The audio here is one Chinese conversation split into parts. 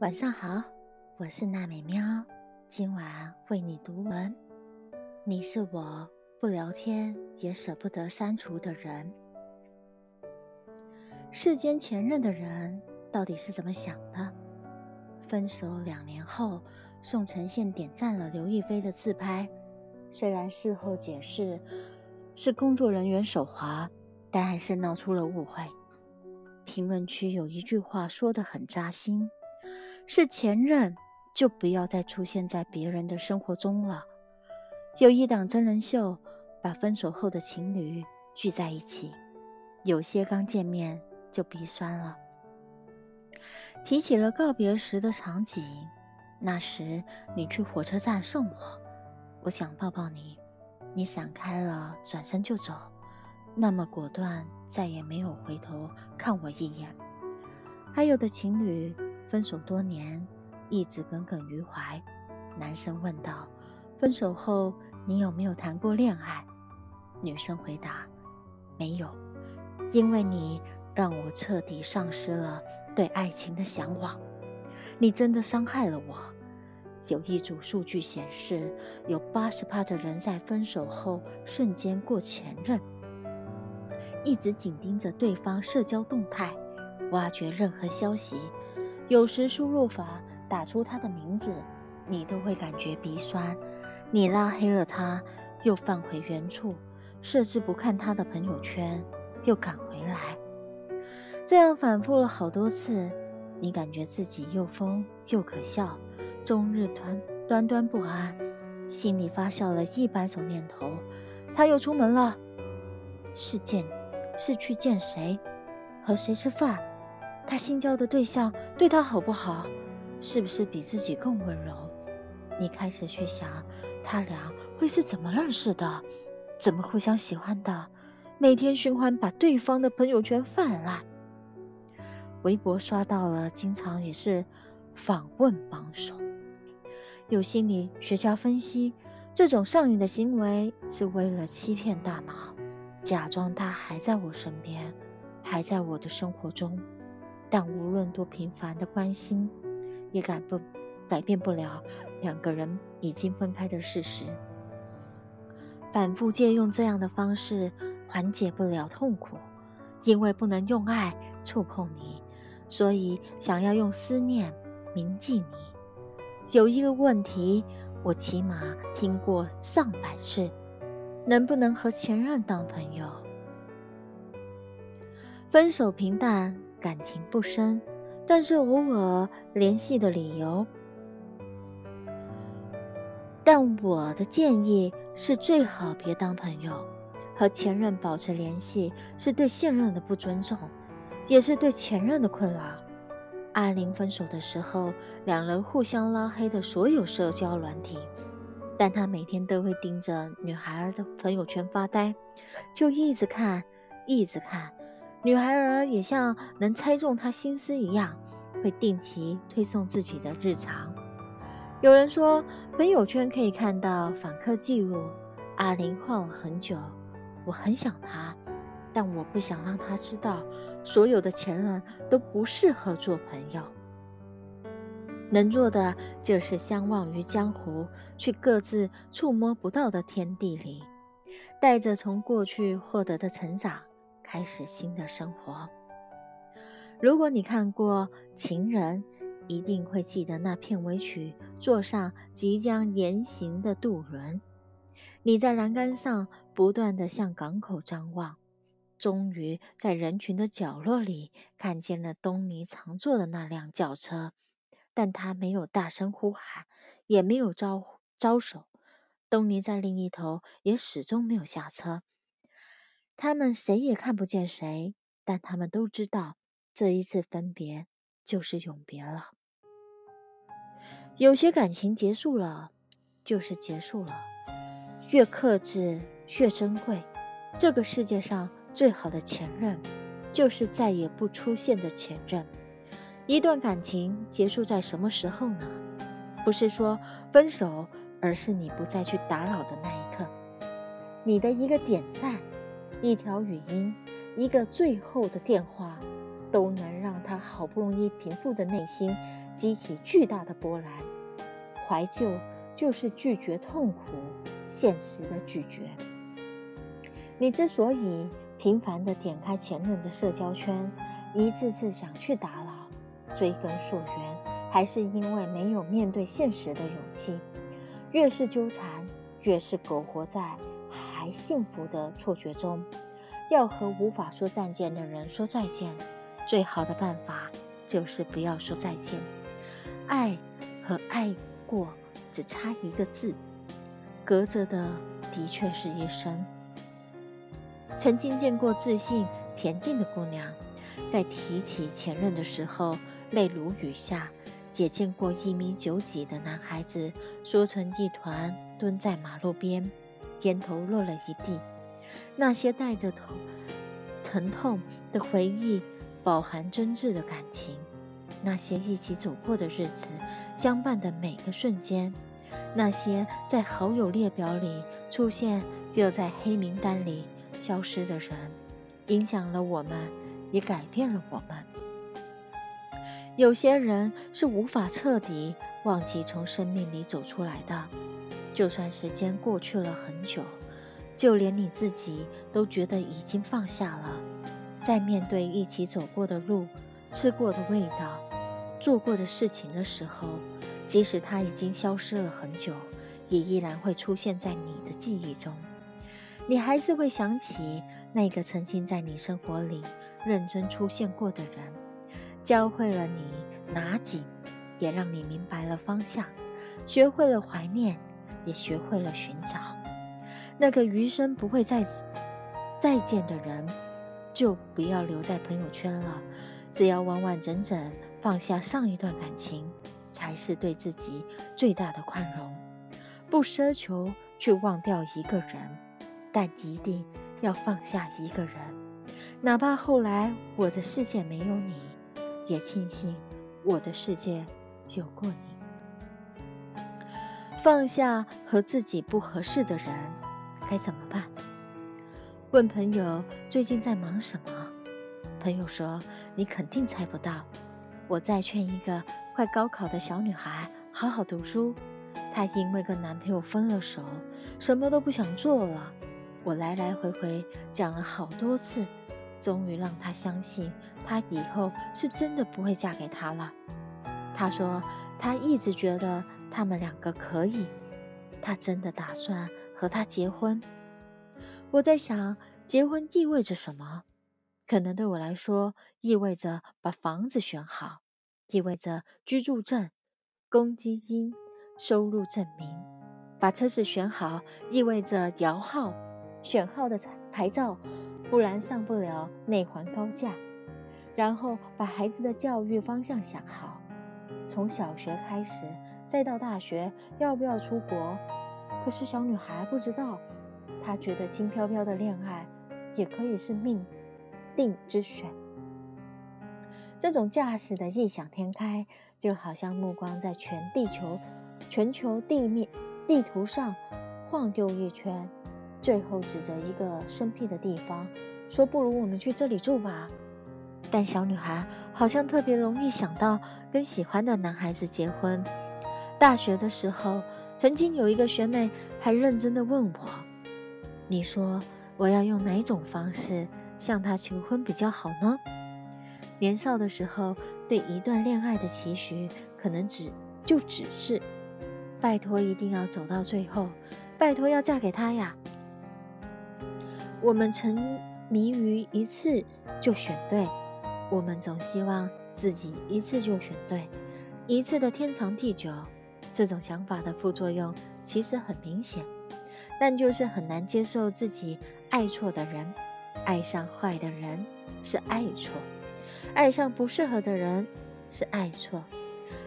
晚上好，我是娜美喵，今晚为你读文。你是我不聊天也舍不得删除的人。世间前任的人到底是怎么想的？分手两年后，宋承宪点赞了刘亦菲的自拍，虽然事后解释是工作人员手滑，但还是闹出了误会。评论区有一句话说得很扎心：是前任就不要再出现在别人的生活中了。有一档真人秀把分手后的情侣聚在一起，有些刚见面就鼻酸了。提起了告别时的场景，那时你去火车站送我，我想抱抱你，你闪开了，转身就走，那么果断，再也没有回头看我一眼。还有的情侣分手多年，一直耿耿于怀。男生问道：“分手后你有没有谈过恋爱？”女生回答：“没有，因为你。”让我彻底丧失了对爱情的向往。你真的伤害了我。有一组数据显示，有八十趴的人在分手后瞬间过前任，一直紧盯着对方社交动态，挖掘任何消息。有时输入法打出他的名字，你都会感觉鼻酸。你拉黑了他，又放回原处，设置不看他的朋友圈，又赶回来。这样反复了好多次，你感觉自己又疯又可笑，终日端端端不安，心里发酵了一百种念头。他又出门了，是见是去见谁，和谁吃饭？他新交的对象对他好不好？是不是比自己更温柔？你开始去想，他俩会是怎么认识的，怎么互相喜欢的？每天循环把对方的朋友圈泛滥。微博刷到了，经常也是访问帮手。有心理学家分析，这种上瘾的行为是为了欺骗大脑，假装他还在我身边，还在我的生活中。但无论多频繁的关心，也改不改变不了两个人已经分开的事实。反复借用这样的方式，缓解不了痛苦，因为不能用爱触碰你。所以，想要用思念铭记你，有一个问题，我起码听过上百次：能不能和前任当朋友？分手平淡，感情不深，但是偶尔联系的理由。但我的建议是，最好别当朋友。和前任保持联系，是对现任的不尊重。也是对前任的困扰。阿玲分手的时候，两人互相拉黑的所有社交软体，但他每天都会盯着女孩儿的朋友圈发呆，就一直看，一直看。女孩儿也像能猜中他心思一样，会定期推送自己的日常。有人说，朋友圈可以看到访客记录。阿玲晃了很久，我很想他。但我不想让他知道，所有的前任都不适合做朋友。能做的就是相忘于江湖，去各自触摸不到的天地里，带着从过去获得的成长，开始新的生活。如果你看过《情人》，一定会记得那片尾曲：坐上即将言行的渡轮，你在栏杆上不断地向港口张望。终于在人群的角落里看见了东尼常坐的那辆轿车，但他没有大声呼喊，也没有招招手。东尼在另一头也始终没有下车。他们谁也看不见谁，但他们都知道这一次分别就是永别了。有些感情结束了，就是结束了，越克制越珍贵。这个世界上。最好的前任，就是再也不出现的前任。一段感情结束在什么时候呢？不是说分手，而是你不再去打扰的那一刻。你的一个点赞，一条语音，一个最后的电话，都能让他好不容易平复的内心激起巨大的波澜。怀旧就是拒绝痛苦现实的拒绝。你之所以频繁地点开前任的社交圈，一次次想去打扰、追根溯源，还是因为没有面对现实的勇气。越是纠缠，越是苟活在幸福的错觉中。要和无法说再见的人说再见，最好的办法就是不要说再见。爱和爱过只差一个字，隔着的的确是一生。曾经见过自信恬静的姑娘，在提起前任的时候泪如雨下；也见过一米九几的男孩子缩成一团蹲在马路边，烟头落了一地。那些带着痛疼痛的回忆，饱含真挚的感情；那些一起走过的日子，相伴的每个瞬间；那些在好友列表里出现又在黑名单里消失的人，影响了我们，也改变了我们。有些人是无法彻底忘记从生命里走出来的，就算时间过去了很久。就连你自己都觉得已经放下了，在面对一起走过的路、吃过的味道、做过的事情的时候，即使它已经消失了很久，也依然会出现在你的记忆中。你还是会想起那个曾经在你生活里认真出现过的人，教会了你拿紧，也让你明白了方向，学会了怀念，也学会了寻找。那个余生不会再再见的人，就不要留在朋友圈了。只要完完整整放下上一段感情，才是对自己最大的宽容。不奢求去忘掉一个人，但一定要放下一个人。哪怕后来我的世界没有你，也庆幸我的世界有过你。放下和自己不合适的人。该怎么办？问朋友最近在忙什么？朋友说：“你肯定猜不到。我在劝一个快高考的小女孩好好读书。她因为跟男朋友分了手，什么都不想做了。我来来回回讲了好多次，终于让她相信，她以后是真的不会嫁给他了。她说，她一直觉得他们两个可以，他真的打算。”和他结婚，我在想，结婚意味着什么？可能对我来说，意味着把房子选好，意味着居住证、公积金、收入证明；把车子选好，意味着摇号、选号的牌照，不然上不了内环高架。然后把孩子的教育方向想好，从小学开始，再到大学，要不要出国？可是小女孩不知道，她觉得轻飘飘的恋爱也可以是命定之选。这种驾驶的异想天开，就好像目光在全地球、全球地面地图上晃悠一圈，最后指着一个生僻的地方说：“不如我们去这里住吧。”但小女孩好像特别容易想到跟喜欢的男孩子结婚。大学的时候，曾经有一个学妹还认真的问我：“你说我要用哪种方式向他求婚比较好呢？”年少的时候，对一段恋爱的期许，可能只就只是：拜托一定要走到最后，拜托要嫁给他呀。我们沉迷于一次就选对，我们总希望自己一次就选对，一次的天长地久。这种想法的副作用其实很明显，但就是很难接受自己爱错的人，爱上坏的人是爱错，爱上不适合的人是爱错，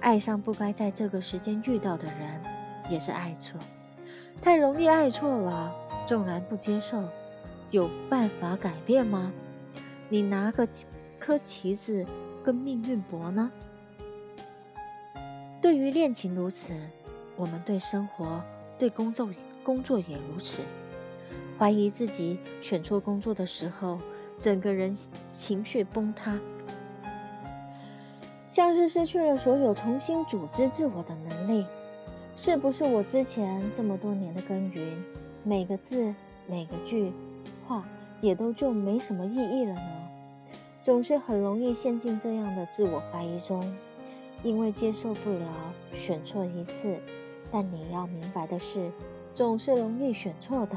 爱上不该在这个时间遇到的人也是爱错。太容易爱错了，纵然不接受，有办法改变吗？你拿个颗棋子跟命运搏呢？对于恋情如此，我们对生活、对工作、工作也如此。怀疑自己选错工作的时候，整个人情绪崩塌；像是失去了所有重新组织自我的能力。是不是我之前这么多年的耕耘，每个字、每个句话也都就没什么意义了呢？总是很容易陷进这样的自我怀疑中，因为接受不了选错一次。但你要明白的是，总是容易选错的。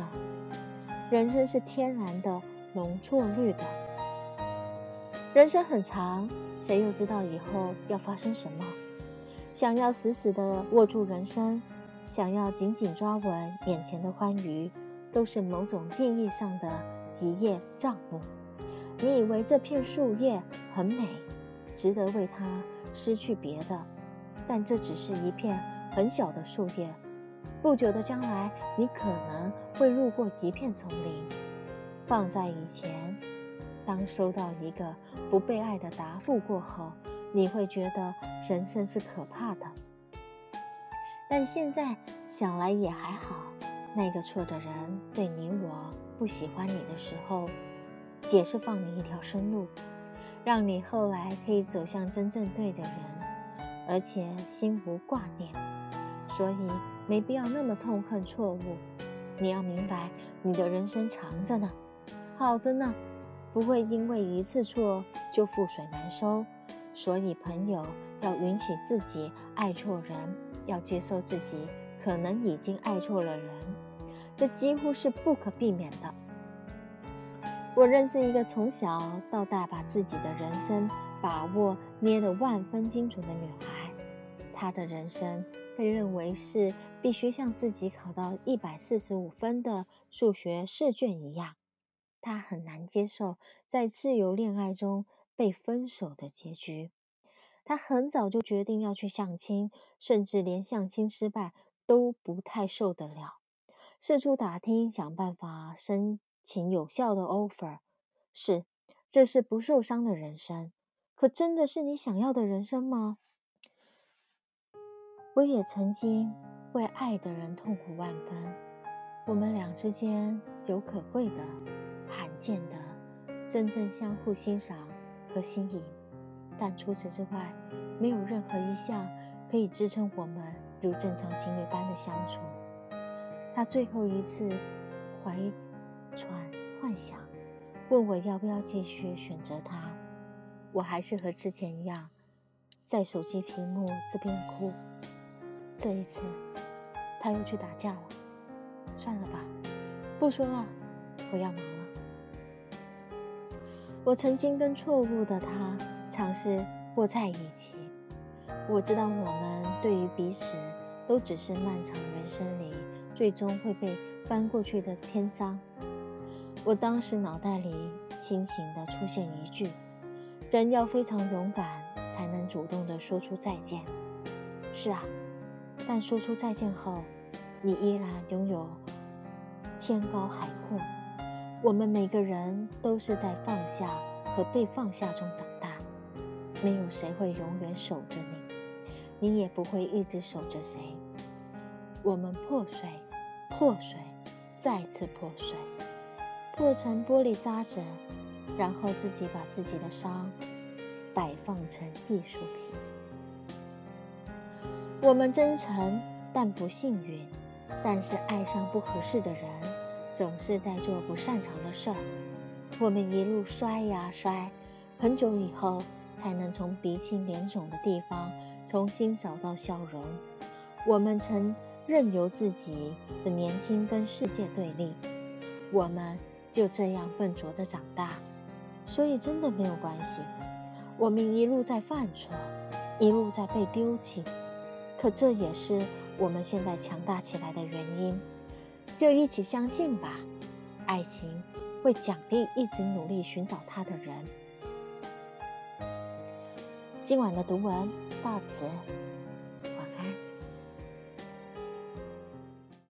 人生是天然的容错率的。人生很长，谁又知道以后要发生什么？想要死死地握住人生，想要紧紧抓稳眼前的欢愉，都是某种意义上的一叶障目。你以为这片树叶很美，值得为它失去别的，但这只是一片很小的树叶。不久的将来，你可能会路过一片丛林。放在以前，当收到一个不被爱的答复过后。你会觉得人生是可怕的，但现在想来也还好。那个错的人对你我不喜欢你的时候，也是放你一条生路，让你后来可以走向真正对的人，而且心无挂念。所以没必要那么痛恨错误。你要明白，你的人生长着呢，好着呢，不会因为一次错就覆水难收。所以，朋友要允许自己爱错人，要接受自己可能已经爱错了人，这几乎是不可避免的。我认识一个从小到大把自己的人生把握捏得万分精准的女孩，她的人生被认为是必须像自己考到一百四十五分的数学试卷一样，她很难接受在自由恋爱中。被分手的结局，她很早就决定要去相亲，甚至连相亲失败都不太受得了，四处打听，想办法申请有效的 offer。是，这是不受伤的人生，可真的是你想要的人生吗？我也曾经为爱的人痛苦万分，我们俩之间有可贵的、罕见的、真正相互欣赏。和吸引，但除此之外，没有任何一项可以支撑我们如正常情侣般的相处。他最后一次怀疑揣幻想，问我要不要继续选择他，我还是和之前一样，在手机屏幕这边哭。这一次，他又去打架了。算了吧，不说了，我要忙了。我曾经跟错误的他尝试过在一起。我知道我们对于彼此都只是漫长人生里最终会被翻过去的篇章。我当时脑袋里清醒的出现一句：人要非常勇敢，才能主动的说出再见。是啊，但说出再见后，你依然拥有天高海阔。我们每个人都是在放下和被放下中长大，没有谁会永远守着你，你也不会一直守着谁。我们破碎，破碎，再次破碎，做成玻璃渣子，然后自己把自己的伤摆放成艺术品。我们真诚，但不幸运，但是爱上不合适的人。总是在做不擅长的事儿，我们一路摔呀摔，很久以后才能从鼻青脸肿的地方重新找到笑容。我们曾任由自己的年轻跟世界对立，我们就这样笨拙的长大，所以真的没有关系。我们一路在犯错，一路在被丢弃，可这也是我们现在强大起来的原因。就一起相信吧，爱情会奖励一直努力寻找它的人。今晚的读文到此。